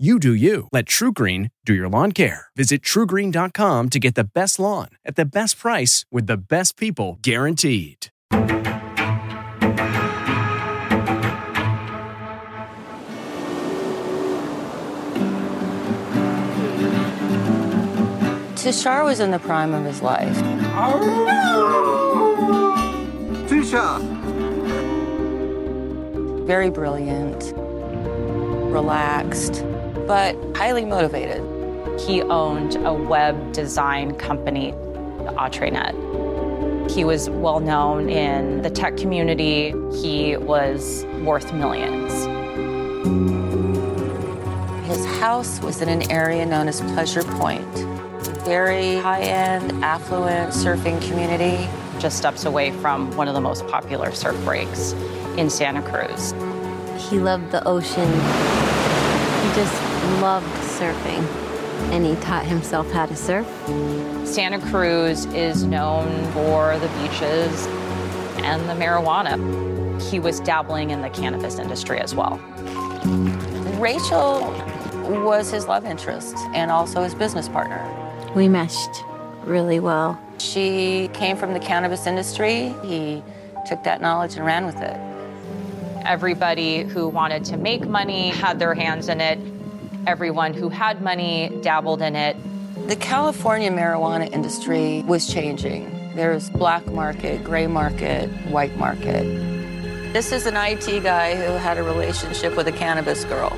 You do you. Let TruGreen do your lawn care. Visit trugreen.com to get the best lawn at the best price with the best people guaranteed. Tushar was in the prime of his life. Tushar! Very brilliant, relaxed, but highly motivated. He owned a web design company, AtreNet. He was well known in the tech community. He was worth millions. His house was in an area known as Pleasure Point. a Very high end, affluent surfing community. Just steps away from one of the most popular surf breaks in Santa Cruz. He loved the ocean. He just loved surfing, and he taught himself how to surf. Santa Cruz is known for the beaches and the marijuana. He was dabbling in the cannabis industry as well. Rachel was his love interest and also his business partner. We meshed really well. She came from the cannabis industry. He took that knowledge and ran with it. Everybody who wanted to make money had their hands in it. Everyone who had money dabbled in it. The California marijuana industry was changing. There's black market, gray market, white market. This is an IT guy who had a relationship with a cannabis girl.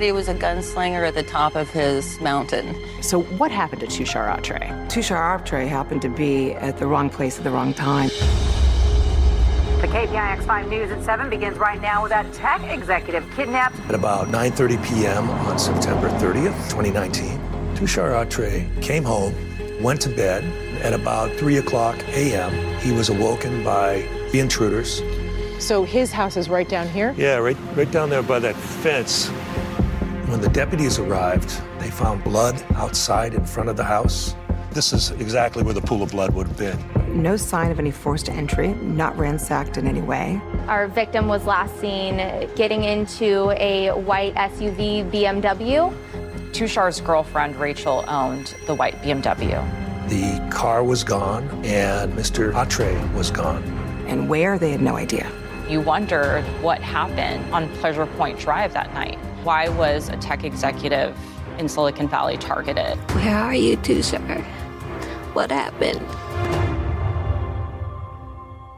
He was a gunslinger at the top of his mountain. So, what happened to Tushar Atre? Tushar Atre happened to be at the wrong place at the wrong time. The KPIX 5 News at 7 begins right now with that tech executive kidnapped. At about 9.30 p.m. on September 30th, 2019, Tushar Atre came home, went to bed. At about 3 o'clock a.m., he was awoken by the intruders. So his house is right down here? Yeah, right, right down there by that fence. When the deputies arrived, they found blood outside in front of the house. This is exactly where the pool of blood would have been. No sign of any forced entry, not ransacked in any way. Our victim was last seen getting into a white SUV BMW. Tushar's girlfriend, Rachel, owned the white BMW. The car was gone, and Mr. Atre was gone. And where, they had no idea. You wondered what happened on Pleasure Point Drive that night. Why was a tech executive in Silicon Valley targeted? Where are you, Tushar? What happened?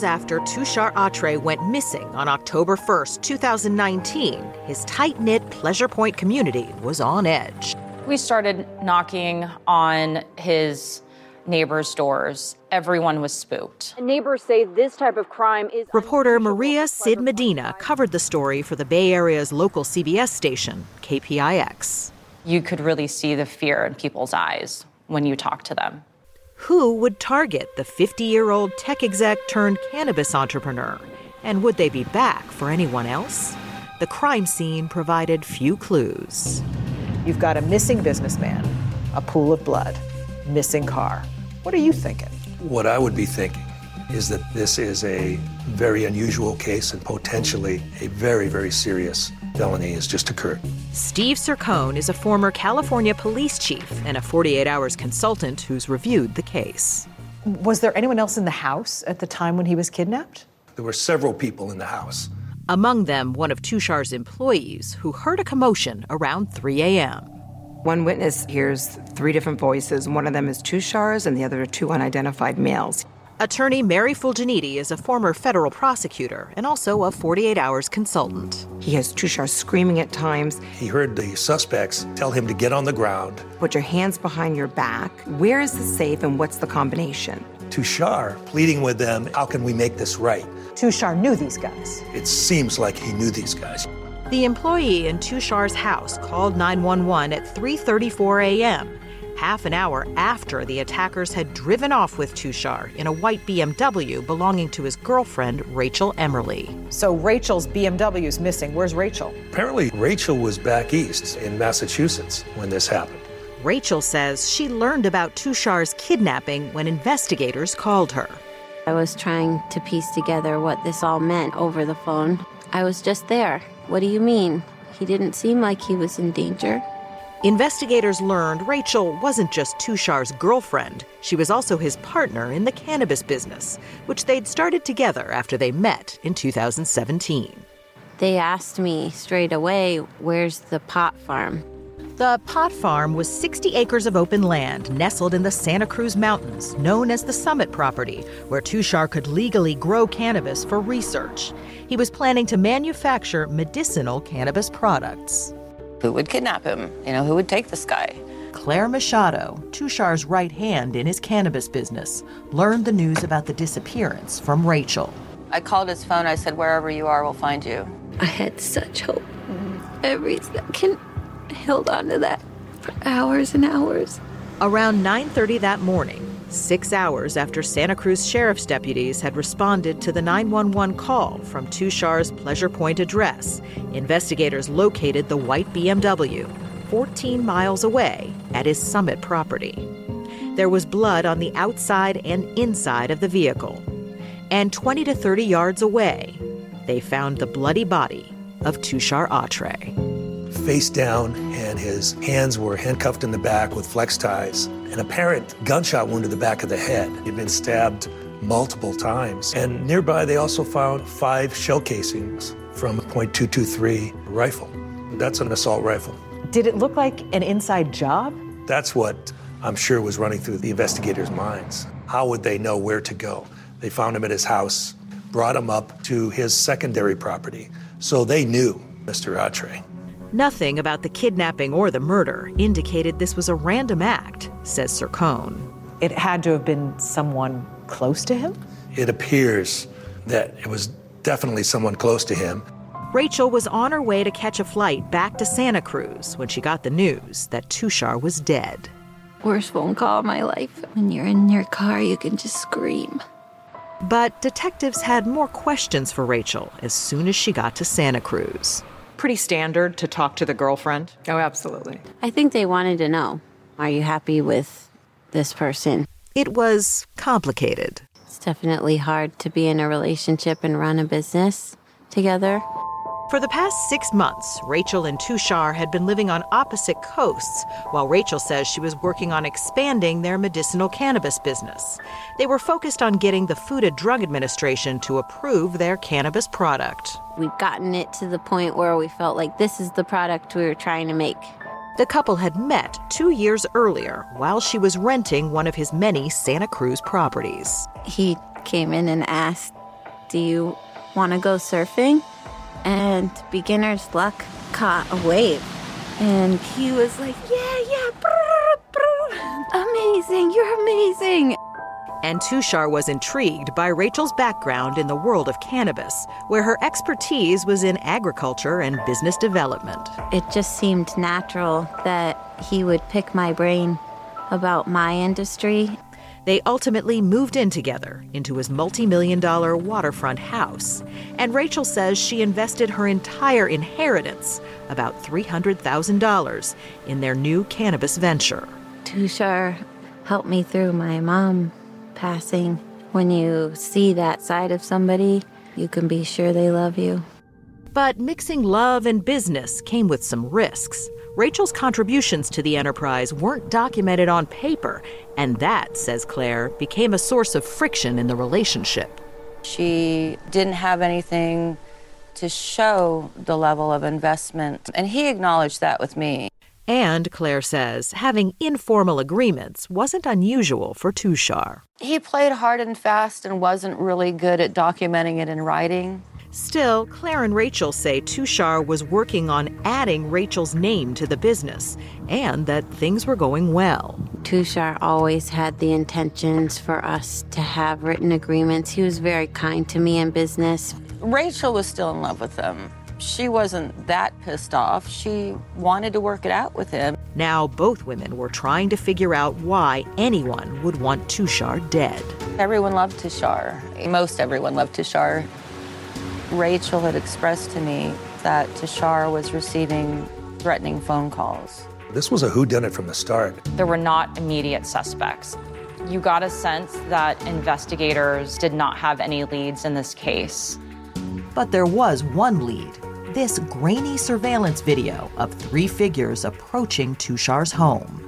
the hours after Tushar Atre went missing on October 1st, 2019, his tight knit Pleasure Point community was on edge. We started knocking on his neighbors' doors. Everyone was spooked. Neighbors say this type of crime is. Reporter Maria Sid Medina covered the story for the Bay Area's local CBS station, KPIX. You could really see the fear in people's eyes when you talk to them. Who would target the 50 year old tech exec turned cannabis entrepreneur? And would they be back for anyone else? The crime scene provided few clues. You've got a missing businessman, a pool of blood, missing car. What are you thinking? What I would be thinking is that this is a very unusual case and potentially a very, very serious felony has just occurred. Steve Sircone is a former California police chief and a 48 Hours consultant who's reviewed the case. Was there anyone else in the house at the time when he was kidnapped? There were several people in the house. Among them, one of Tushar's employees who heard a commotion around 3 a.m. One witness hears three different voices. One of them is Tushar's, and the other are two unidentified males. Attorney Mary Fulginiti is a former federal prosecutor and also a 48 Hours consultant. He has Tushar screaming at times. He heard the suspects tell him to get on the ground. Put your hands behind your back. Where is the safe and what's the combination? Tushar pleading with them, how can we make this right? Tushar knew these guys. It seems like he knew these guys. The employee in Tushar's house called 911 at 3:34 a.m half an hour after the attackers had driven off with Tushar in a white BMW belonging to his girlfriend, Rachel Emerly. So Rachel's BMW is missing. Where's Rachel? Apparently, Rachel was back east in Massachusetts when this happened. Rachel says she learned about Tushar's kidnapping when investigators called her. I was trying to piece together what this all meant over the phone. I was just there. What do you mean? He didn't seem like he was in danger. Investigators learned Rachel wasn't just Tushar's girlfriend, she was also his partner in the cannabis business, which they'd started together after they met in 2017. They asked me straight away, Where's the pot farm? The pot farm was 60 acres of open land nestled in the Santa Cruz Mountains, known as the Summit property, where Tushar could legally grow cannabis for research. He was planning to manufacture medicinal cannabis products. Who would kidnap him? You know, who would take this guy? Claire Machado, Tushar's right hand in his cannabis business, learned the news about the disappearance from Rachel. I called his phone. I said, Wherever you are, we'll find you. I had such hope. Every second, I held on to that for hours and hours. Around 9:30 that morning, 6 hours after Santa Cruz sheriff's deputies had responded to the 911 call from Tushar's Pleasure Point address, investigators located the white BMW 14 miles away at his Summit property. There was blood on the outside and inside of the vehicle. And 20 to 30 yards away, they found the bloody body of Tushar Atre. Face down, and his hands were handcuffed in the back with flex ties. An apparent gunshot wound to the back of the head. He'd been stabbed multiple times. And nearby, they also found five shell casings from a .223 rifle. That's an assault rifle. Did it look like an inside job? That's what I'm sure was running through the investigators' minds. How would they know where to go? They found him at his house, brought him up to his secondary property. So they knew Mr. Atre. Nothing about the kidnapping or the murder indicated this was a random act, says Sir Sircone. It had to have been someone close to him? It appears that it was definitely someone close to him. Rachel was on her way to catch a flight back to Santa Cruz when she got the news that Tushar was dead. Worst phone call of my life. When you're in your car, you can just scream. But detectives had more questions for Rachel as soon as she got to Santa Cruz. Pretty standard to talk to the girlfriend. Oh, absolutely. I think they wanted to know Are you happy with this person? It was complicated. It's definitely hard to be in a relationship and run a business together. For the past six months, Rachel and Tushar had been living on opposite coasts, while Rachel says she was working on expanding their medicinal cannabis business. They were focused on getting the Food and Drug Administration to approve their cannabis product. We'd gotten it to the point where we felt like this is the product we were trying to make. The couple had met two years earlier while she was renting one of his many Santa Cruz properties. He came in and asked, Do you want to go surfing? And beginner's luck caught a wave. And he was like, Yeah, yeah, brr, brr. amazing, you're amazing. And Tushar was intrigued by Rachel's background in the world of cannabis, where her expertise was in agriculture and business development. It just seemed natural that he would pick my brain about my industry they ultimately moved in together into his multi million dollar waterfront house. And Rachel says she invested her entire inheritance, about $300,000, in their new cannabis venture. Tushar helped me through my mom passing. When you see that side of somebody, you can be sure they love you. But mixing love and business came with some risks. Rachel's contributions to the enterprise weren't documented on paper, and that, says Claire, became a source of friction in the relationship. She didn't have anything to show the level of investment, and he acknowledged that with me. And Claire says having informal agreements wasn't unusual for Tushar. He played hard and fast and wasn't really good at documenting it in writing. Still, Claire and Rachel say Tushar was working on adding Rachel's name to the business and that things were going well. Tushar always had the intentions for us to have written agreements. He was very kind to me in business. Rachel was still in love with him. She wasn't that pissed off. She wanted to work it out with him. Now, both women were trying to figure out why anyone would want Tushar dead. Everyone loved Tushar. Most everyone loved Tushar. Rachel had expressed to me that Tushar was receiving threatening phone calls. This was a whodunit from the start. There were not immediate suspects. You got a sense that investigators did not have any leads in this case. But there was one lead this grainy surveillance video of three figures approaching Tushar's home.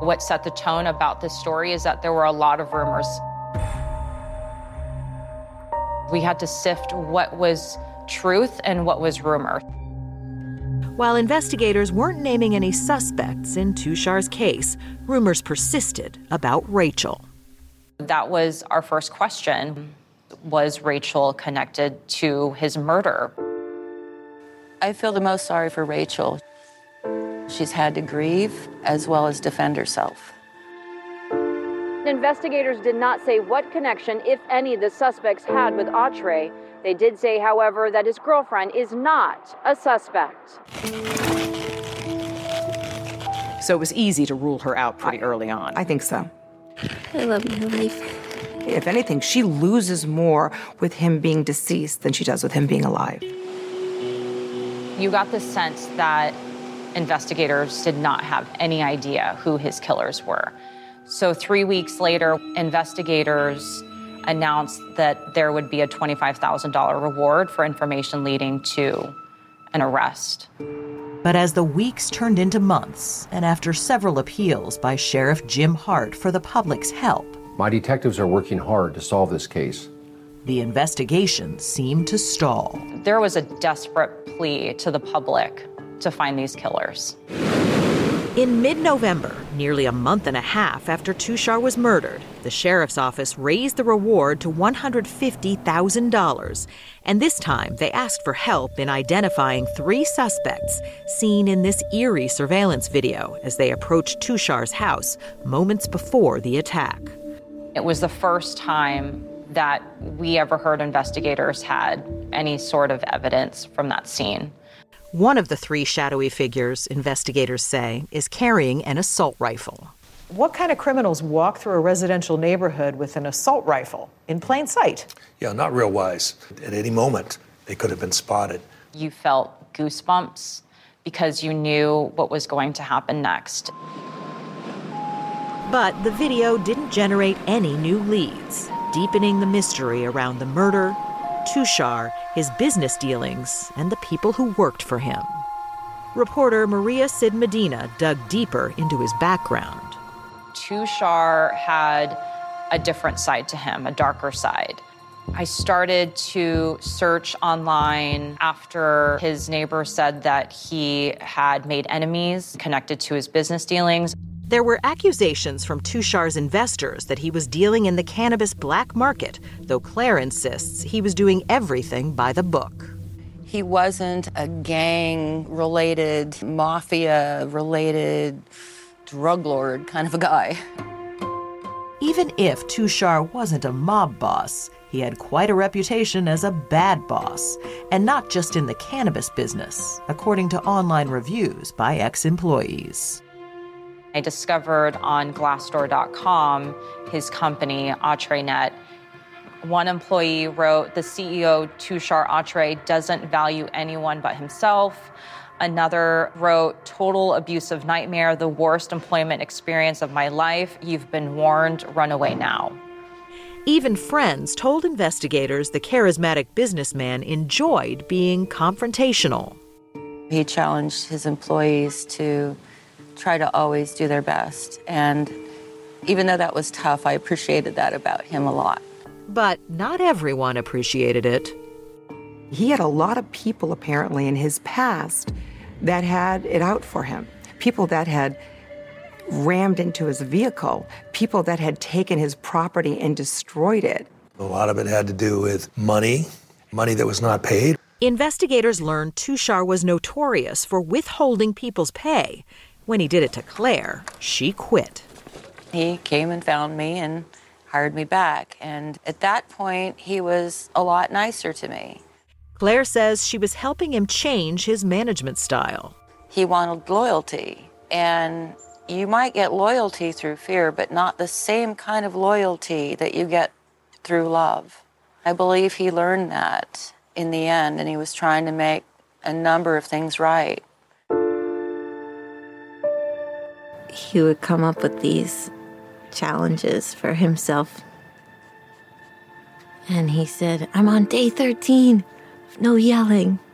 What set the tone about this story is that there were a lot of rumors. We had to sift what was truth and what was rumor. While investigators weren't naming any suspects in Tushar's case, rumors persisted about Rachel. That was our first question. Was Rachel connected to his murder? I feel the most sorry for Rachel. She's had to grieve as well as defend herself. Investigators did not say what connection, if any, the suspects had with Atre. They did say, however, that his girlfriend is not a suspect. So it was easy to rule her out pretty early on. I think so. I love my life. If anything, she loses more with him being deceased than she does with him being alive. You got the sense that investigators did not have any idea who his killers were. So, three weeks later, investigators announced that there would be a $25,000 reward for information leading to an arrest. But as the weeks turned into months, and after several appeals by Sheriff Jim Hart for the public's help, my detectives are working hard to solve this case. The investigation seemed to stall. There was a desperate plea to the public to find these killers. In mid November, nearly a month and a half after Tushar was murdered, the sheriff's office raised the reward to $150,000. And this time, they asked for help in identifying three suspects seen in this eerie surveillance video as they approached Tushar's house moments before the attack. It was the first time that we ever heard investigators had any sort of evidence from that scene. One of the three shadowy figures, investigators say, is carrying an assault rifle. What kind of criminals walk through a residential neighborhood with an assault rifle in plain sight? Yeah, not real wise. At any moment, they could have been spotted. You felt goosebumps because you knew what was going to happen next. But the video didn't generate any new leads, deepening the mystery around the murder Tushar, his business dealings, and the people who worked for him. Reporter Maria Sid Medina dug deeper into his background. Tushar had a different side to him, a darker side. I started to search online after his neighbor said that he had made enemies connected to his business dealings. There were accusations from Tushar's investors that he was dealing in the cannabis black market, though Claire insists he was doing everything by the book. He wasn't a gang related, mafia related, drug lord kind of a guy. Even if Tushar wasn't a mob boss, he had quite a reputation as a bad boss, and not just in the cannabis business, according to online reviews by ex employees. I discovered on Glassdoor.com his company, AtreNet. One employee wrote, The CEO, Tushar Atre, doesn't value anyone but himself. Another wrote, Total abusive nightmare, the worst employment experience of my life. You've been warned, run away now. Even friends told investigators the charismatic businessman enjoyed being confrontational. He challenged his employees to try to always do their best. And even though that was tough, I appreciated that about him a lot. But not everyone appreciated it. He had a lot of people, apparently, in his past that had it out for him. People that had rammed into his vehicle, people that had taken his property and destroyed it. A lot of it had to do with money, money that was not paid. Investigators learned Tushar was notorious for withholding people's pay. When he did it to Claire, she quit. He came and found me and hired me back. And at that point, he was a lot nicer to me. Claire says she was helping him change his management style. He wanted loyalty. And you might get loyalty through fear, but not the same kind of loyalty that you get through love. I believe he learned that in the end, and he was trying to make a number of things right. He would come up with these challenges for himself. And he said, I'm on day 13. No yelling.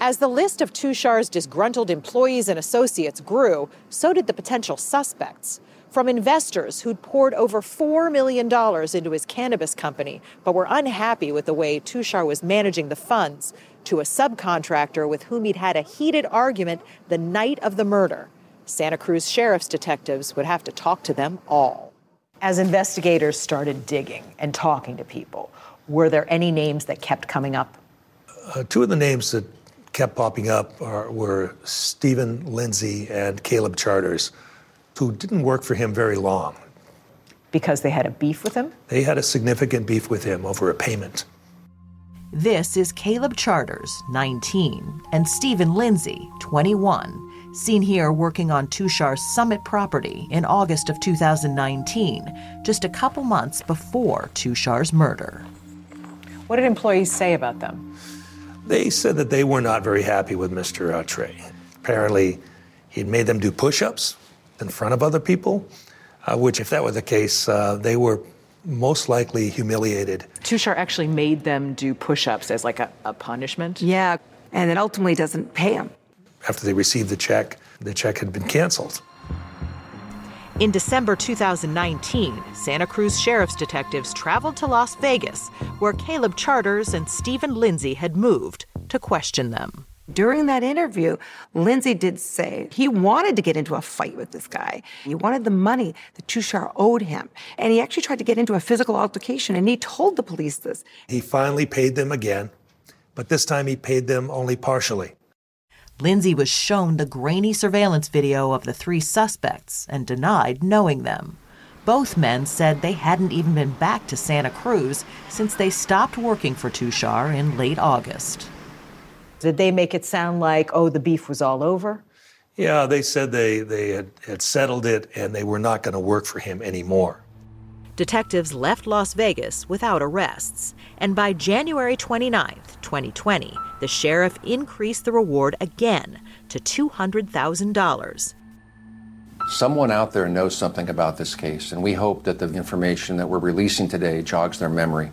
As the list of Tushar's disgruntled employees and associates grew, so did the potential suspects. From investors who'd poured over $4 million into his cannabis company but were unhappy with the way Tushar was managing the funds, to a subcontractor with whom he'd had a heated argument the night of the murder. Santa Cruz sheriff's detectives would have to talk to them all. As investigators started digging and talking to people, were there any names that kept coming up? Uh, two of the names that kept popping up are, were Stephen Lindsay and Caleb Charters, who didn't work for him very long. Because they had a beef with him? They had a significant beef with him over a payment. This is Caleb Charters, 19, and Stephen Lindsay, 21, seen here working on Tushar's Summit property in August of 2019, just a couple months before Tushar's murder. What did employees say about them? They said that they were not very happy with Mr. Atre. Apparently, he'd made them do push ups in front of other people, uh, which, if that were the case, uh, they were most likely humiliated. Tushar actually made them do push ups as like a, a punishment? Yeah, and it ultimately doesn't pay them. After they received the check, the check had been canceled. In December 2019, Santa Cruz Sheriff's detectives traveled to Las Vegas, where Caleb Charters and Stephen Lindsay had moved to question them. During that interview, Lindsay did say he wanted to get into a fight with this guy. He wanted the money that Tushar owed him. And he actually tried to get into a physical altercation, and he told the police this. He finally paid them again, but this time he paid them only partially. Lindsay was shown the grainy surveillance video of the three suspects and denied knowing them. Both men said they hadn't even been back to Santa Cruz since they stopped working for Tushar in late August. Did they make it sound like, oh, the beef was all over? Yeah, they said they, they had, had settled it and they were not going to work for him anymore. Detectives left Las Vegas without arrests, and by January 29, 2020, the sheriff increased the reward again to $200,000. Someone out there knows something about this case, and we hope that the information that we're releasing today jogs their memory.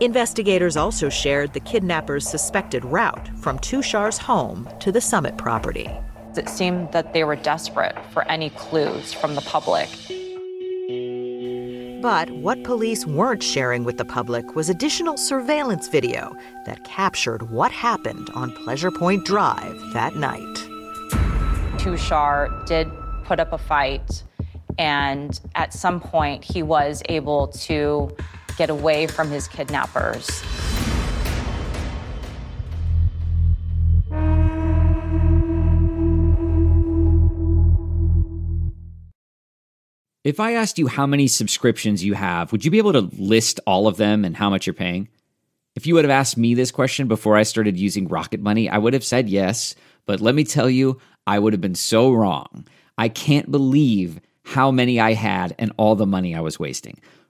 Investigators also shared the kidnappers' suspected route from Tushar's home to the Summit property. It seemed that they were desperate for any clues from the public. But what police weren't sharing with the public was additional surveillance video that captured what happened on Pleasure Point Drive that night. Tushar did put up a fight, and at some point, he was able to get away from his kidnappers. If I asked you how many subscriptions you have, would you be able to list all of them and how much you're paying? If you would have asked me this question before I started using Rocket Money, I would have said yes. But let me tell you, I would have been so wrong. I can't believe how many I had and all the money I was wasting.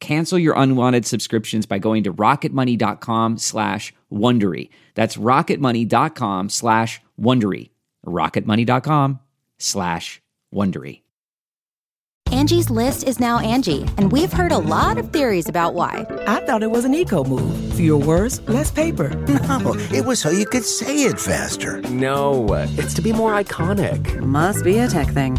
Cancel your unwanted subscriptions by going to rocketmoney.com slash Wondery. That's rocketmoney.com slash Wondery. rocketmoney.com slash Wondery. Angie's list is now Angie, and we've heard a lot of theories about why. I thought it was an eco move. Fewer words, less paper. No, it was so you could say it faster. No, it's to be more iconic. Must be a tech thing.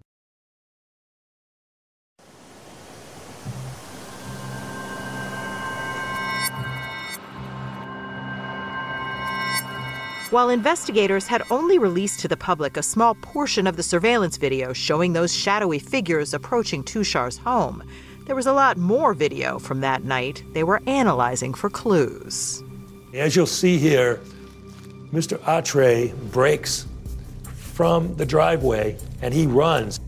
While investigators had only released to the public a small portion of the surveillance video showing those shadowy figures approaching Tushar's home, there was a lot more video from that night they were analyzing for clues. As you'll see here, Mr. Atre breaks from the driveway and he runs.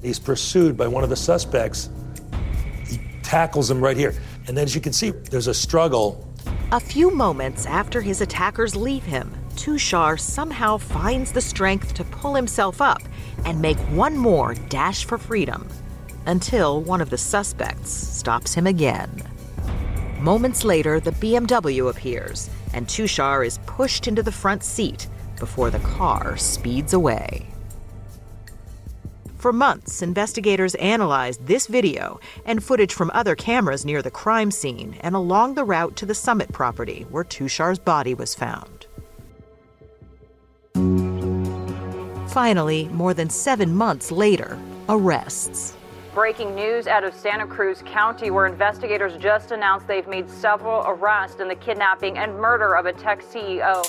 He's pursued by one of the suspects. He tackles him right here. And then, as you can see, there's a struggle. A few moments after his attackers leave him, Tushar somehow finds the strength to pull himself up and make one more dash for freedom until one of the suspects stops him again. Moments later, the BMW appears and Tushar is pushed into the front seat before the car speeds away. For months, investigators analyzed this video and footage from other cameras near the crime scene and along the route to the Summit property where Tushar's body was found. Finally, more than seven months later, arrests. Breaking news out of Santa Cruz County, where investigators just announced they've made several arrests in the kidnapping and murder of a tech CEO.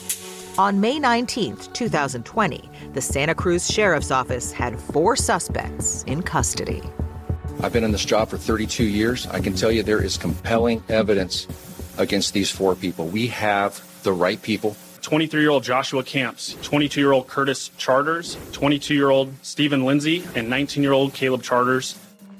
On May 19, 2020, the Santa Cruz Sheriff's Office had four suspects in custody. I've been in this job for 32 years. I can tell you there is compelling evidence against these four people. We have the right people. 23 year old Joshua Camps, 22 year old Curtis Charters, 22 year old Stephen Lindsay, and 19 year old Caleb Charters.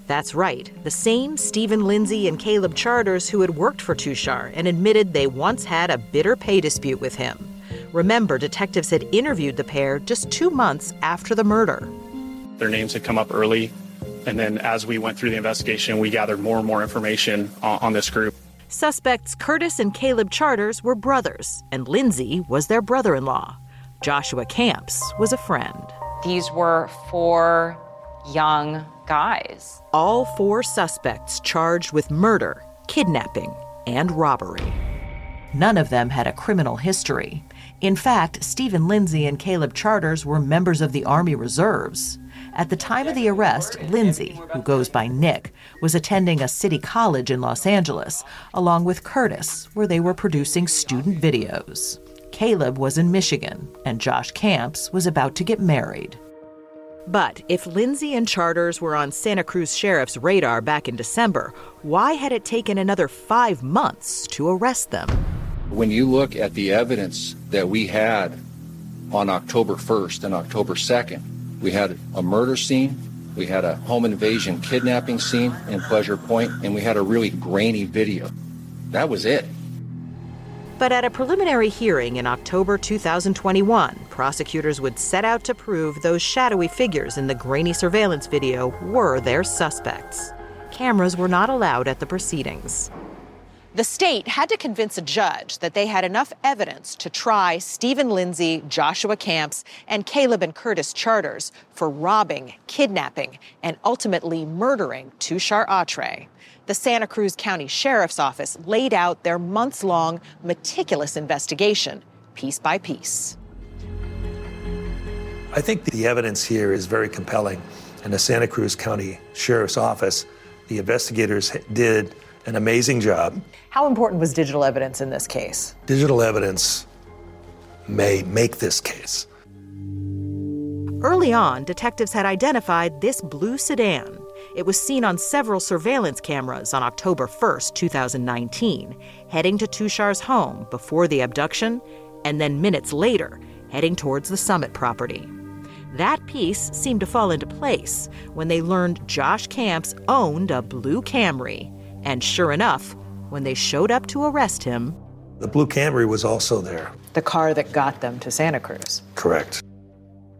That's right, the same Stephen Lindsay and Caleb Charters who had worked for Tushar and admitted they once had a bitter pay dispute with him. Remember, detectives had interviewed the pair just two months after the murder. Their names had come up early, and then as we went through the investigation, we gathered more and more information on, on this group. Suspects Curtis and Caleb Charters were brothers, and Lindsay was their brother in law. Joshua Camps was a friend. These were four young guys. All four suspects charged with murder, kidnapping, and robbery. None of them had a criminal history. In fact, Stephen Lindsay and Caleb Charters were members of the Army Reserves. At the time of the arrest, Lindsay, who goes by Nick, was attending a city college in Los Angeles, along with Curtis, where they were producing student videos. Caleb was in Michigan, and Josh Camps was about to get married. But if Lindsay and Charters were on Santa Cruz Sheriff's radar back in December, why had it taken another five months to arrest them? When you look at the evidence that we had on October 1st and October 2nd, we had a murder scene, we had a home invasion kidnapping scene in Pleasure Point, and we had a really grainy video. That was it. But at a preliminary hearing in October 2021, prosecutors would set out to prove those shadowy figures in the grainy surveillance video were their suspects. Cameras were not allowed at the proceedings. The state had to convince a judge that they had enough evidence to try Stephen Lindsay, Joshua Camps, and Caleb and Curtis Charters for robbing, kidnapping, and ultimately murdering Tushar Atre. The Santa Cruz County Sheriff's Office laid out their months long, meticulous investigation, piece by piece. I think the evidence here is very compelling. In the Santa Cruz County Sheriff's Office, the investigators did an amazing job. How important was digital evidence in this case? Digital evidence may make this case. Early on, detectives had identified this blue sedan. It was seen on several surveillance cameras on October 1st, 2019, heading to Tushar's home before the abduction, and then minutes later, heading towards the Summit property. That piece seemed to fall into place when they learned Josh Camps owned a blue Camry and sure enough, when they showed up to arrest him, the blue Camry was also there. The car that got them to Santa Cruz. Correct.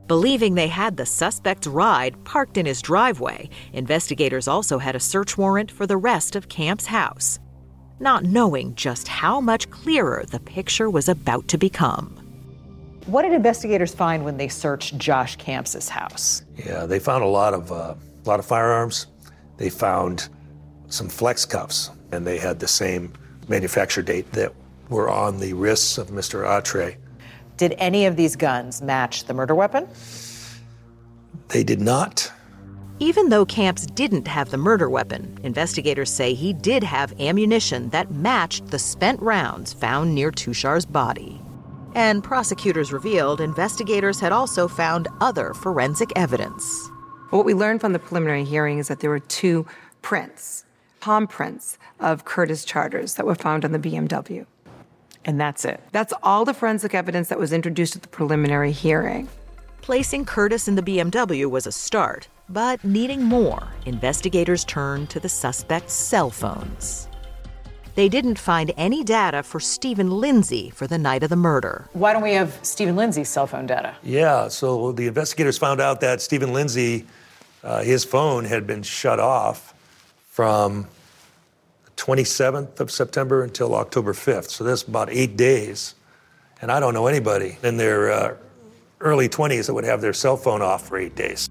Believing they had the suspect's ride parked in his driveway, investigators also had a search warrant for the rest of Camp's house, not knowing just how much clearer the picture was about to become. What did investigators find when they searched Josh Camp's house? Yeah, they found a lot of uh, a lot of firearms. They found some flex cuffs, and they had the same manufacture date that were on the wrists of Mr. Atre. Did any of these guns match the murder weapon? They did not. Even though Camps didn't have the murder weapon, investigators say he did have ammunition that matched the spent rounds found near Tushar's body. And prosecutors revealed investigators had also found other forensic evidence. What we learned from the preliminary hearing is that there were two prints palm prints of Curtis Charters that were found on the BMW. And that's it. That's all the forensic evidence that was introduced at the preliminary hearing. Placing Curtis in the BMW was a start, but needing more, investigators turned to the suspect's cell phones. They didn't find any data for Stephen Lindsay for the night of the murder. Why don't we have Stephen Lindsay's cell phone data? Yeah, so the investigators found out that Stephen Lindsay, uh, his phone had been shut off from the 27th of September until October 5th. So that's about eight days. And I don't know anybody in their uh, early 20s that would have their cell phone off for eight days.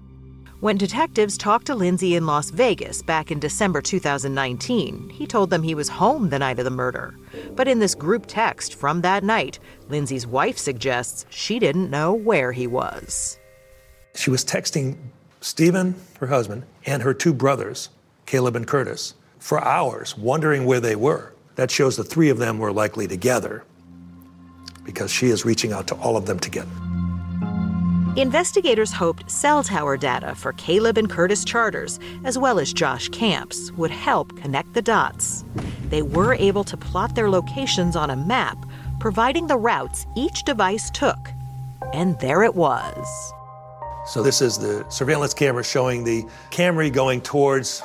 When detectives talked to Lindsay in Las Vegas back in December 2019, he told them he was home the night of the murder. But in this group text from that night, Lindsay's wife suggests she didn't know where he was. She was texting Stephen, her husband, and her two brothers, Caleb and Curtis, for hours, wondering where they were. That shows the three of them were likely together because she is reaching out to all of them together. Investigators hoped cell tower data for Caleb and Curtis Charters, as well as Josh Camps, would help connect the dots. They were able to plot their locations on a map, providing the routes each device took. And there it was. So, this is the surveillance camera showing the Camry going towards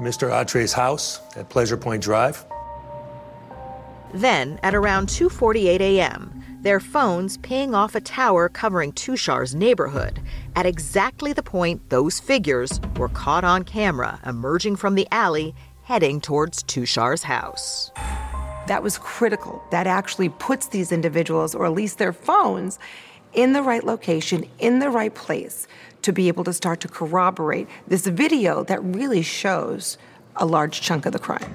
Mr. Atre's house at Pleasure Point Drive. Then, at around 2:48 a.m., their phones ping off a tower covering Tushar's neighborhood at exactly the point those figures were caught on camera emerging from the alley heading towards Tushar's house. That was critical. That actually puts these individuals, or at least their phones, in the right location, in the right place to be able to start to corroborate this video that really shows a large chunk of the crime.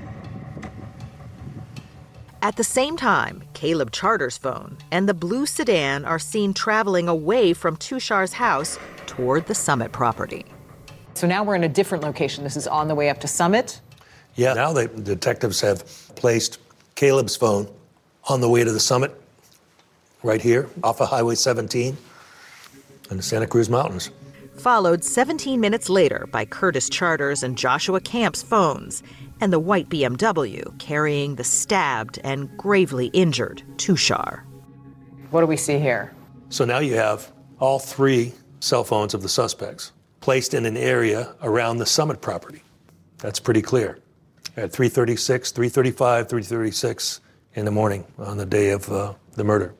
At the same time, Caleb Charter's phone and the blue sedan are seen traveling away from Tushar's house toward the Summit property. So now we're in a different location. This is on the way up to Summit. Yeah, now the detectives have placed Caleb's phone on the way to the Summit, right here, off of Highway 17 in the Santa Cruz Mountains. Followed 17 minutes later by Curtis Charters and Joshua Camp's phones and the white BMW carrying the stabbed and gravely injured Tushar. What do we see here? So now you have all three cell phones of the suspects placed in an area around the Summit property. That's pretty clear. At 3:36, 3:35, 3:36 in the morning on the day of uh, the murder.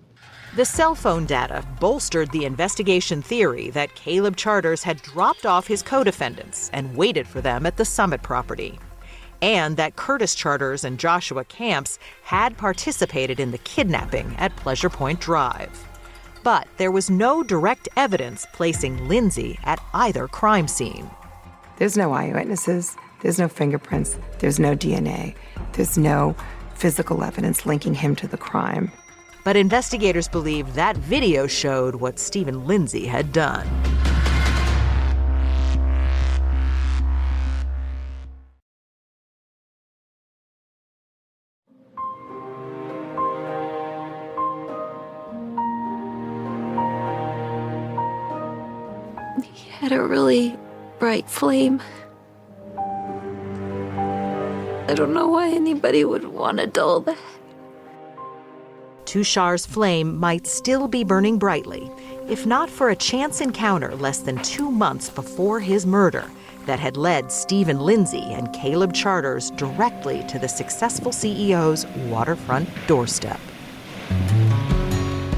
The cell phone data bolstered the investigation theory that Caleb Charters had dropped off his co defendants and waited for them at the Summit property and that Curtis Charters and Joshua Camps had participated in the kidnapping at Pleasure Point Drive. But there was no direct evidence placing Lindsay at either crime scene. There's no eyewitnesses, there's no fingerprints, there's no DNA, there's no physical evidence linking him to the crime. But investigators believe that video showed what Stephen Lindsay had done. He had a really bright flame. I don't know why anybody would want to dull that. Tushar's flame might still be burning brightly, if not for a chance encounter less than two months before his murder that had led Stephen Lindsay and Caleb Charters directly to the successful CEO's waterfront doorstep.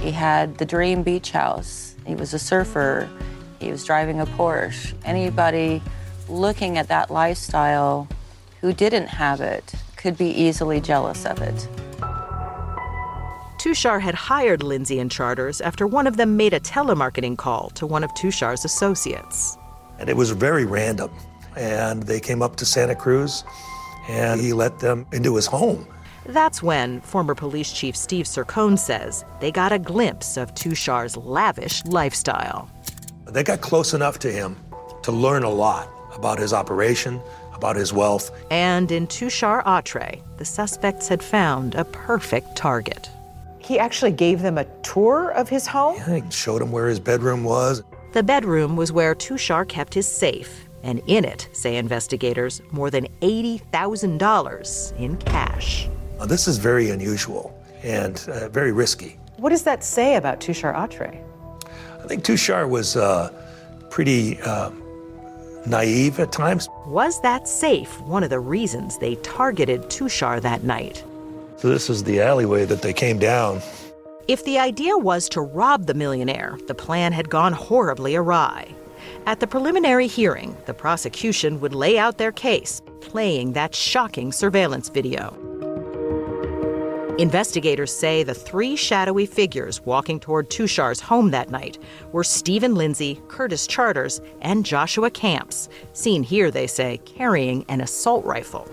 He had the dream beach house. He was a surfer. He was driving a Porsche. Anybody looking at that lifestyle who didn't have it could be easily jealous of it. Tushar had hired Lindsay and Charters after one of them made a telemarketing call to one of Tushar's associates. And it was very random. And they came up to Santa Cruz and he let them into his home. That's when former police chief Steve Sircone says they got a glimpse of Tushar's lavish lifestyle. They got close enough to him to learn a lot about his operation, about his wealth. And in Tushar Atre, the suspects had found a perfect target. He actually gave them a tour of his home? Yeah, he showed them where his bedroom was. The bedroom was where Tushar kept his safe, and in it, say investigators, more than $80,000 in cash. Now, this is very unusual and uh, very risky. What does that say about Tushar Atre? I think Tushar was uh, pretty uh, naive at times. Was that safe one of the reasons they targeted Tushar that night? So, this is the alleyway that they came down. If the idea was to rob the millionaire, the plan had gone horribly awry. At the preliminary hearing, the prosecution would lay out their case, playing that shocking surveillance video. Investigators say the three shadowy figures walking toward Tushar's home that night were Stephen Lindsay, Curtis Charters, and Joshua Camps, seen here, they say, carrying an assault rifle.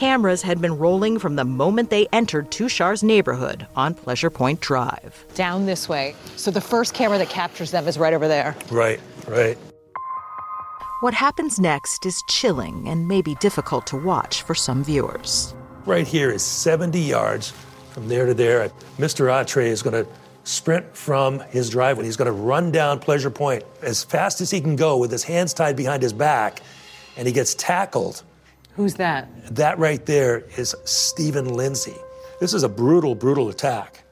Cameras had been rolling from the moment they entered Tushar's neighborhood on Pleasure Point Drive. Down this way. So the first camera that captures them is right over there. Right, right. What happens next is chilling and maybe difficult to watch for some viewers. Right here is 70 yards from there to there. Mr. Atre is going to sprint from his driveway. He's going to run down Pleasure Point as fast as he can go with his hands tied behind his back, and he gets tackled. Who's that? That right there is Stephen Lindsay. This is a brutal, brutal attack.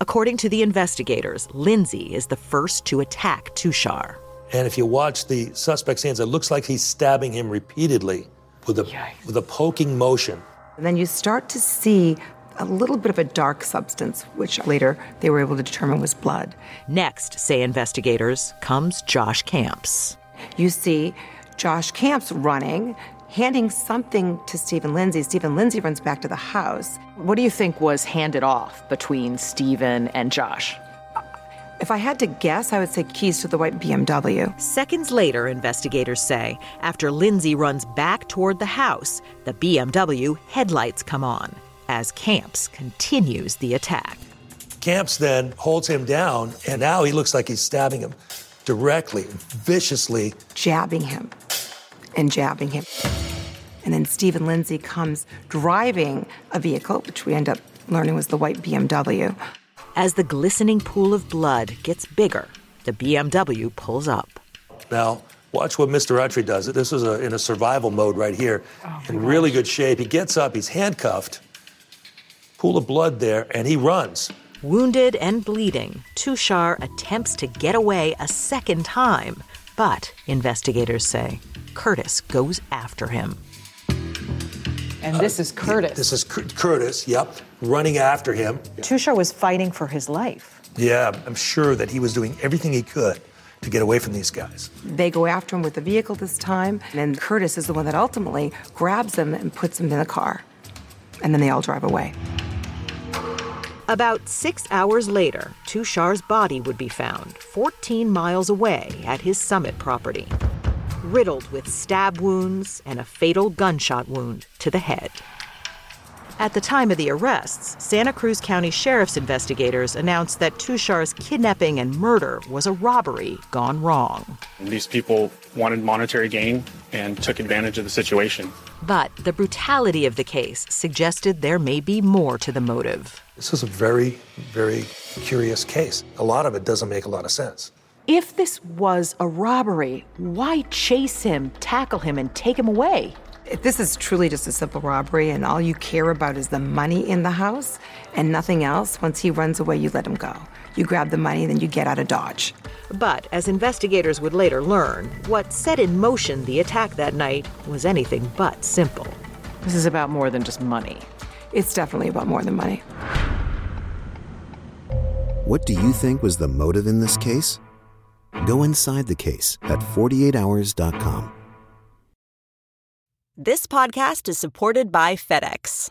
According to the investigators, Lindsay is the first to attack Tushar. And if you watch the suspect's hands, it looks like he's stabbing him repeatedly with a, with a poking motion. And then you start to see a little bit of a dark substance, which later they were able to determine was blood. Next, say investigators, comes Josh Camps. You see Josh Camps running, handing something to Stephen Lindsay. Stephen Lindsay runs back to the house. What do you think was handed off between Stephen and Josh? If I had to guess, I would say keys to the white BMW. Seconds later, investigators say, after Lindsay runs back toward the house, the BMW headlights come on as Camps continues the attack. Camps then holds him down, and now he looks like he's stabbing him directly, viciously. Jabbing him and jabbing him. And then Stephen Lindsay comes driving a vehicle, which we end up learning was the white BMW. As the glistening pool of blood gets bigger, the BMW pulls up. Now, watch what Mr. Atre does. This is a, in a survival mode right here, Oh, in really good shape. He gets up, he's handcuffed, pool of blood there, and he runs. Wounded and bleeding, Tushar attempts to get away a second time, but investigators say Curtis goes after him. And this is Curtis. This is Cur- Curtis, yep, running after him. Tushar was fighting for his life. Yeah, I'm sure that he was doing everything he could to get away from these guys. They go after him with the vehicle this time, and then Curtis is the one that ultimately grabs them and puts them in the car. And then they all drive away. About six hours later, Tushar's body would be found 14 miles away at his summit property, riddled with stab wounds and a fatal gunshot wound to the head. At the time of the arrests, Santa Cruz County Sheriff's investigators announced that Tushar's kidnapping and murder was a robbery gone wrong. These people wanted monetary gain and took advantage of the situation. But the brutality of the case suggested there may be more to the motive. This is a very, very curious case. A lot of it doesn't make a lot of sense. If this was a robbery, why chase him, tackle him, and take him away? If this is truly just a simple robbery and all you care about is the money in the house and nothing else, once he runs away, you let him go. You grab the money, then you get out of Dodge. But as investigators would later learn, what set in motion the attack that night was anything but simple. This is about more than just money. It's definitely about more than money. What do you think was the motive in this case? Go inside the case at 48hours.com. This podcast is supported by FedEx.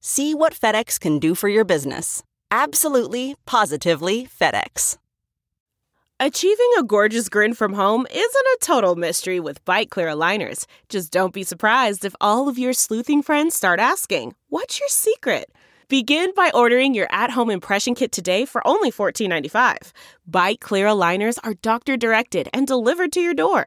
See what FedEx can do for your business. Absolutely, positively FedEx. Achieving a gorgeous grin from home isn't a total mystery with Byte Clear aligners. Just don't be surprised if all of your sleuthing friends start asking, What's your secret? Begin by ordering your at home impression kit today for only $14.95. Byte Clear aligners are doctor directed and delivered to your door.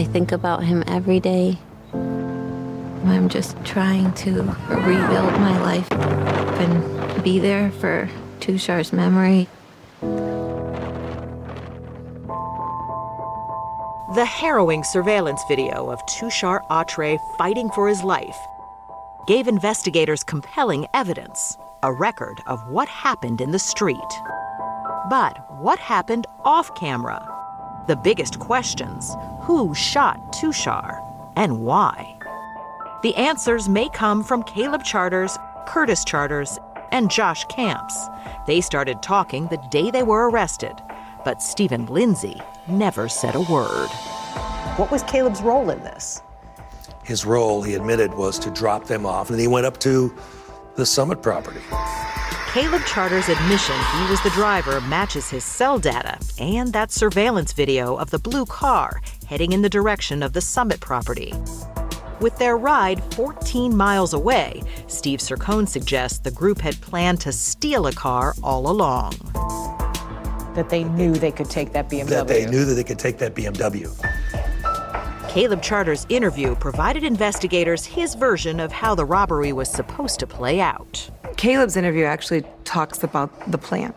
I think about him every day. I'm just trying to rebuild my life and be there for Tushar's memory. The harrowing surveillance video of Tushar Atre fighting for his life gave investigators compelling evidence, a record of what happened in the street. But what happened off camera? The biggest questions who shot Tushar and why? The answers may come from Caleb Charters, Curtis Charters, and Josh Camps. They started talking the day they were arrested, but Stephen Lindsay never said a word. What was Caleb's role in this? His role, he admitted, was to drop them off, and he went up to the Summit property. Caleb Charter's admission he was the driver matches his cell data and that surveillance video of the blue car heading in the direction of the Summit property. With their ride 14 miles away, Steve Sircone suggests the group had planned to steal a car all along. That they knew they could take that BMW. That they knew that they could take that BMW. Caleb Charter's interview provided investigators his version of how the robbery was supposed to play out. Caleb's interview actually talks about the plan.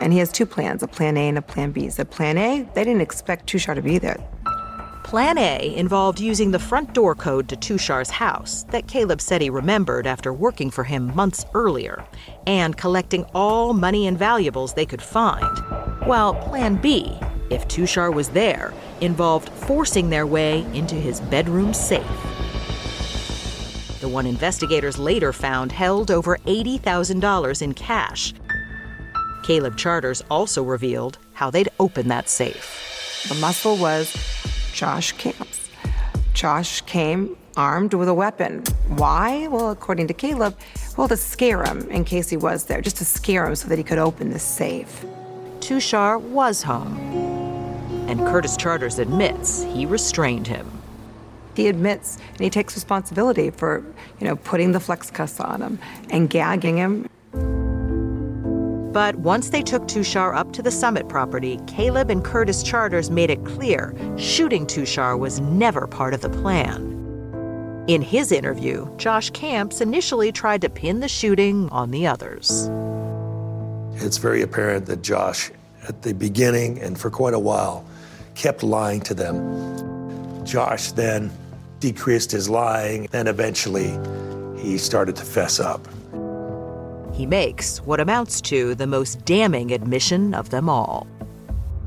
And he has two plans a plan A and a plan B. So, plan A, they didn't expect Tushar to be there. Plan A involved using the front door code to Tushar's house that Caleb said he remembered after working for him months earlier and collecting all money and valuables they could find. While Plan B, if Tushar was there, involved forcing their way into his bedroom safe. The one investigators later found held over $80,000 in cash. Caleb Charters also revealed how they'd opened that safe. The muscle was Josh Camps. Josh came armed with a weapon. Why? Well, according to Caleb, well, to scare him in case he was there, just to scare him so that he could open the safe. Tushar was home. And Curtis Charters admits he restrained him. He admits and he takes responsibility for, you know, putting the flex cuffs on him and gagging him. But once they took Tushar up to the summit property, Caleb and Curtis Charters made it clear shooting Tushar was never part of the plan. In his interview, Josh Camps initially tried to pin the shooting on the others. It's very apparent that Josh, at the beginning and for quite a while, kept lying to them. Josh then decreased his lying, and eventually he started to fess up. He makes what amounts to the most damning admission of them all.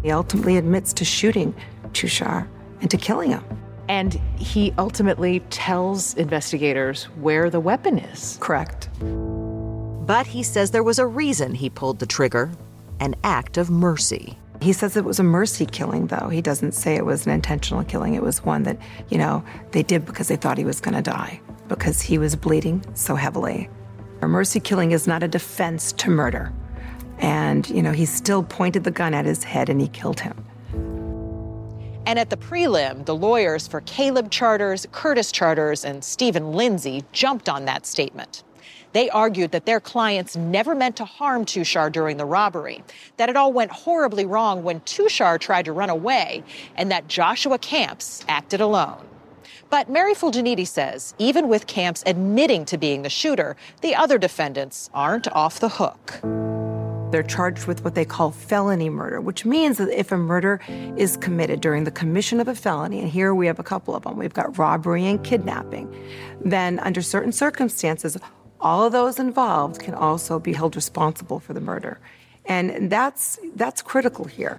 He ultimately admits to shooting Tushar and to killing him. And he ultimately tells investigators where the weapon is. Correct. But he says there was a reason he pulled the trigger an act of mercy. He says it was a mercy killing, though. He doesn't say it was an intentional killing. It was one that, you know, they did because they thought he was going to die, because he was bleeding so heavily. A mercy killing is not a defense to murder. And, you know, he still pointed the gun at his head and he killed him. And at the prelim, the lawyers for Caleb Charters, Curtis Charters, and Stephen Lindsay jumped on that statement. They argued that their clients never meant to harm Tushar during the robbery, that it all went horribly wrong when Tushar tried to run away, and that Joshua Camps acted alone. But Mary Fulginiti says even with Camps admitting to being the shooter, the other defendants aren't off the hook. They're charged with what they call felony murder, which means that if a murder is committed during the commission of a felony, and here we have a couple of them, we've got robbery and kidnapping, then under certain circumstances, all of those involved can also be held responsible for the murder. And that's, that's critical here.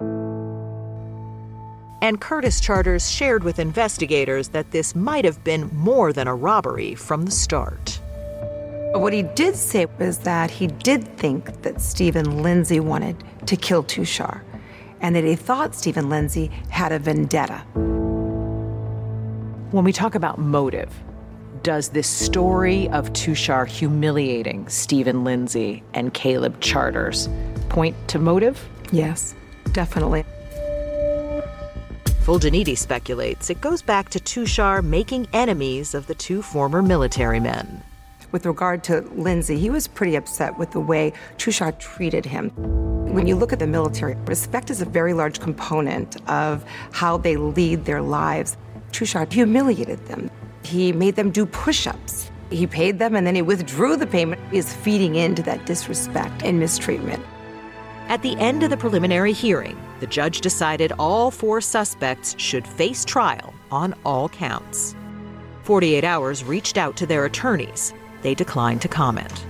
And Curtis Charters shared with investigators that this might have been more than a robbery from the start. What he did say was that he did think that Stephen Lindsay wanted to kill Tushar, and that he thought Stephen Lindsay had a vendetta. When we talk about motive, does this story of Tushar humiliating Stephen Lindsay and Caleb Charters point to motive? Yes, definitely. Fulginiti speculates it goes back to Tushar making enemies of the two former military men. With regard to Lindsay, he was pretty upset with the way Tushar treated him. When you look at the military, respect is a very large component of how they lead their lives. Tushar humiliated them. He made them do push ups. He paid them and then he withdrew the payment. He is feeding into that disrespect and mistreatment. At the end of the preliminary hearing, the judge decided all four suspects should face trial on all counts. 48 Hours reached out to their attorneys. They declined to comment.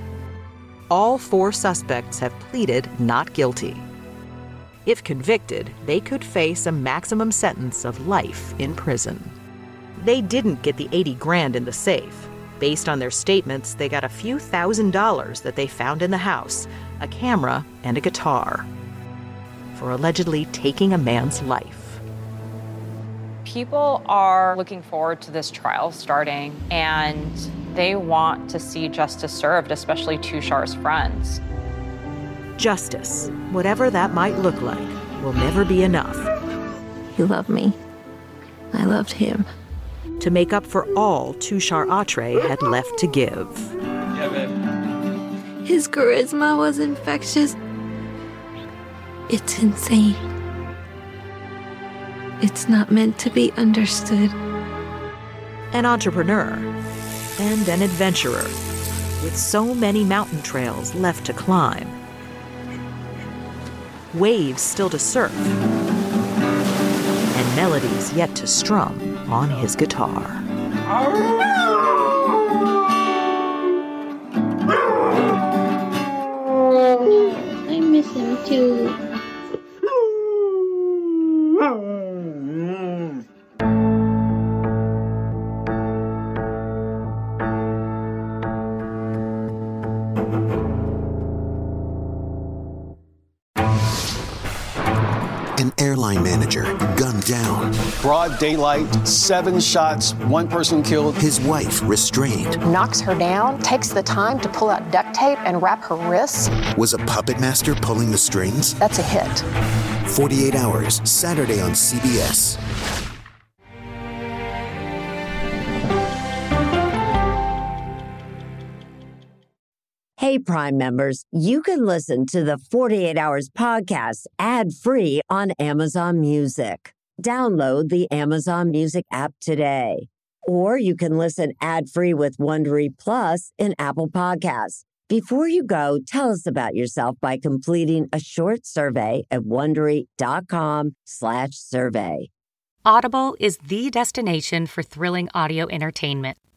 All four suspects have pleaded not guilty. If convicted, they could face a maximum sentence of life in prison. They didn't get the 80 grand in the safe. Based on their statements, they got a few thousand dollars that they found in the house, a camera, and a guitar for allegedly taking a man's life. People are looking forward to this trial starting and they want to see justice served, especially Tushar's friends. Justice, whatever that might look like, will never be enough. He loved me. I loved him. To make up for all Tushar Atre had left to give. Yeah, His charisma was infectious. It's insane. It's not meant to be understood. An entrepreneur and an adventurer with so many mountain trails left to climb, waves still to surf, and melodies yet to strum on his guitar. I miss him too. Broad daylight, seven shots, one person killed. His wife restrained. Knocks her down, takes the time to pull out duct tape and wrap her wrists. Was a puppet master pulling the strings? That's a hit. 48 Hours, Saturday on CBS. Hey, Prime members, you can listen to the 48 Hours podcast ad free on Amazon Music. Download the Amazon Music app today. Or you can listen ad free with Wondery Plus in Apple Podcasts. Before you go, tell us about yourself by completing a short survey at wondery.com/slash survey. Audible is the destination for thrilling audio entertainment.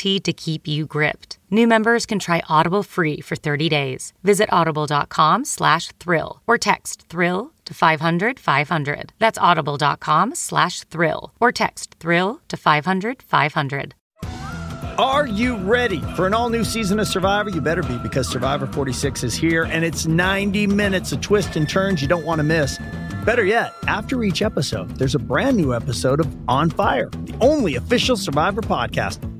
to keep you gripped. New members can try Audible free for 30 days. Visit audible.com slash thrill or text thrill to 500 500. That's audible.com slash thrill or text thrill to 500 500. Are you ready for an all new season of Survivor? You better be because Survivor 46 is here and it's 90 minutes of twists and turns you don't want to miss. Better yet, after each episode, there's a brand new episode of On Fire, the only official Survivor podcast.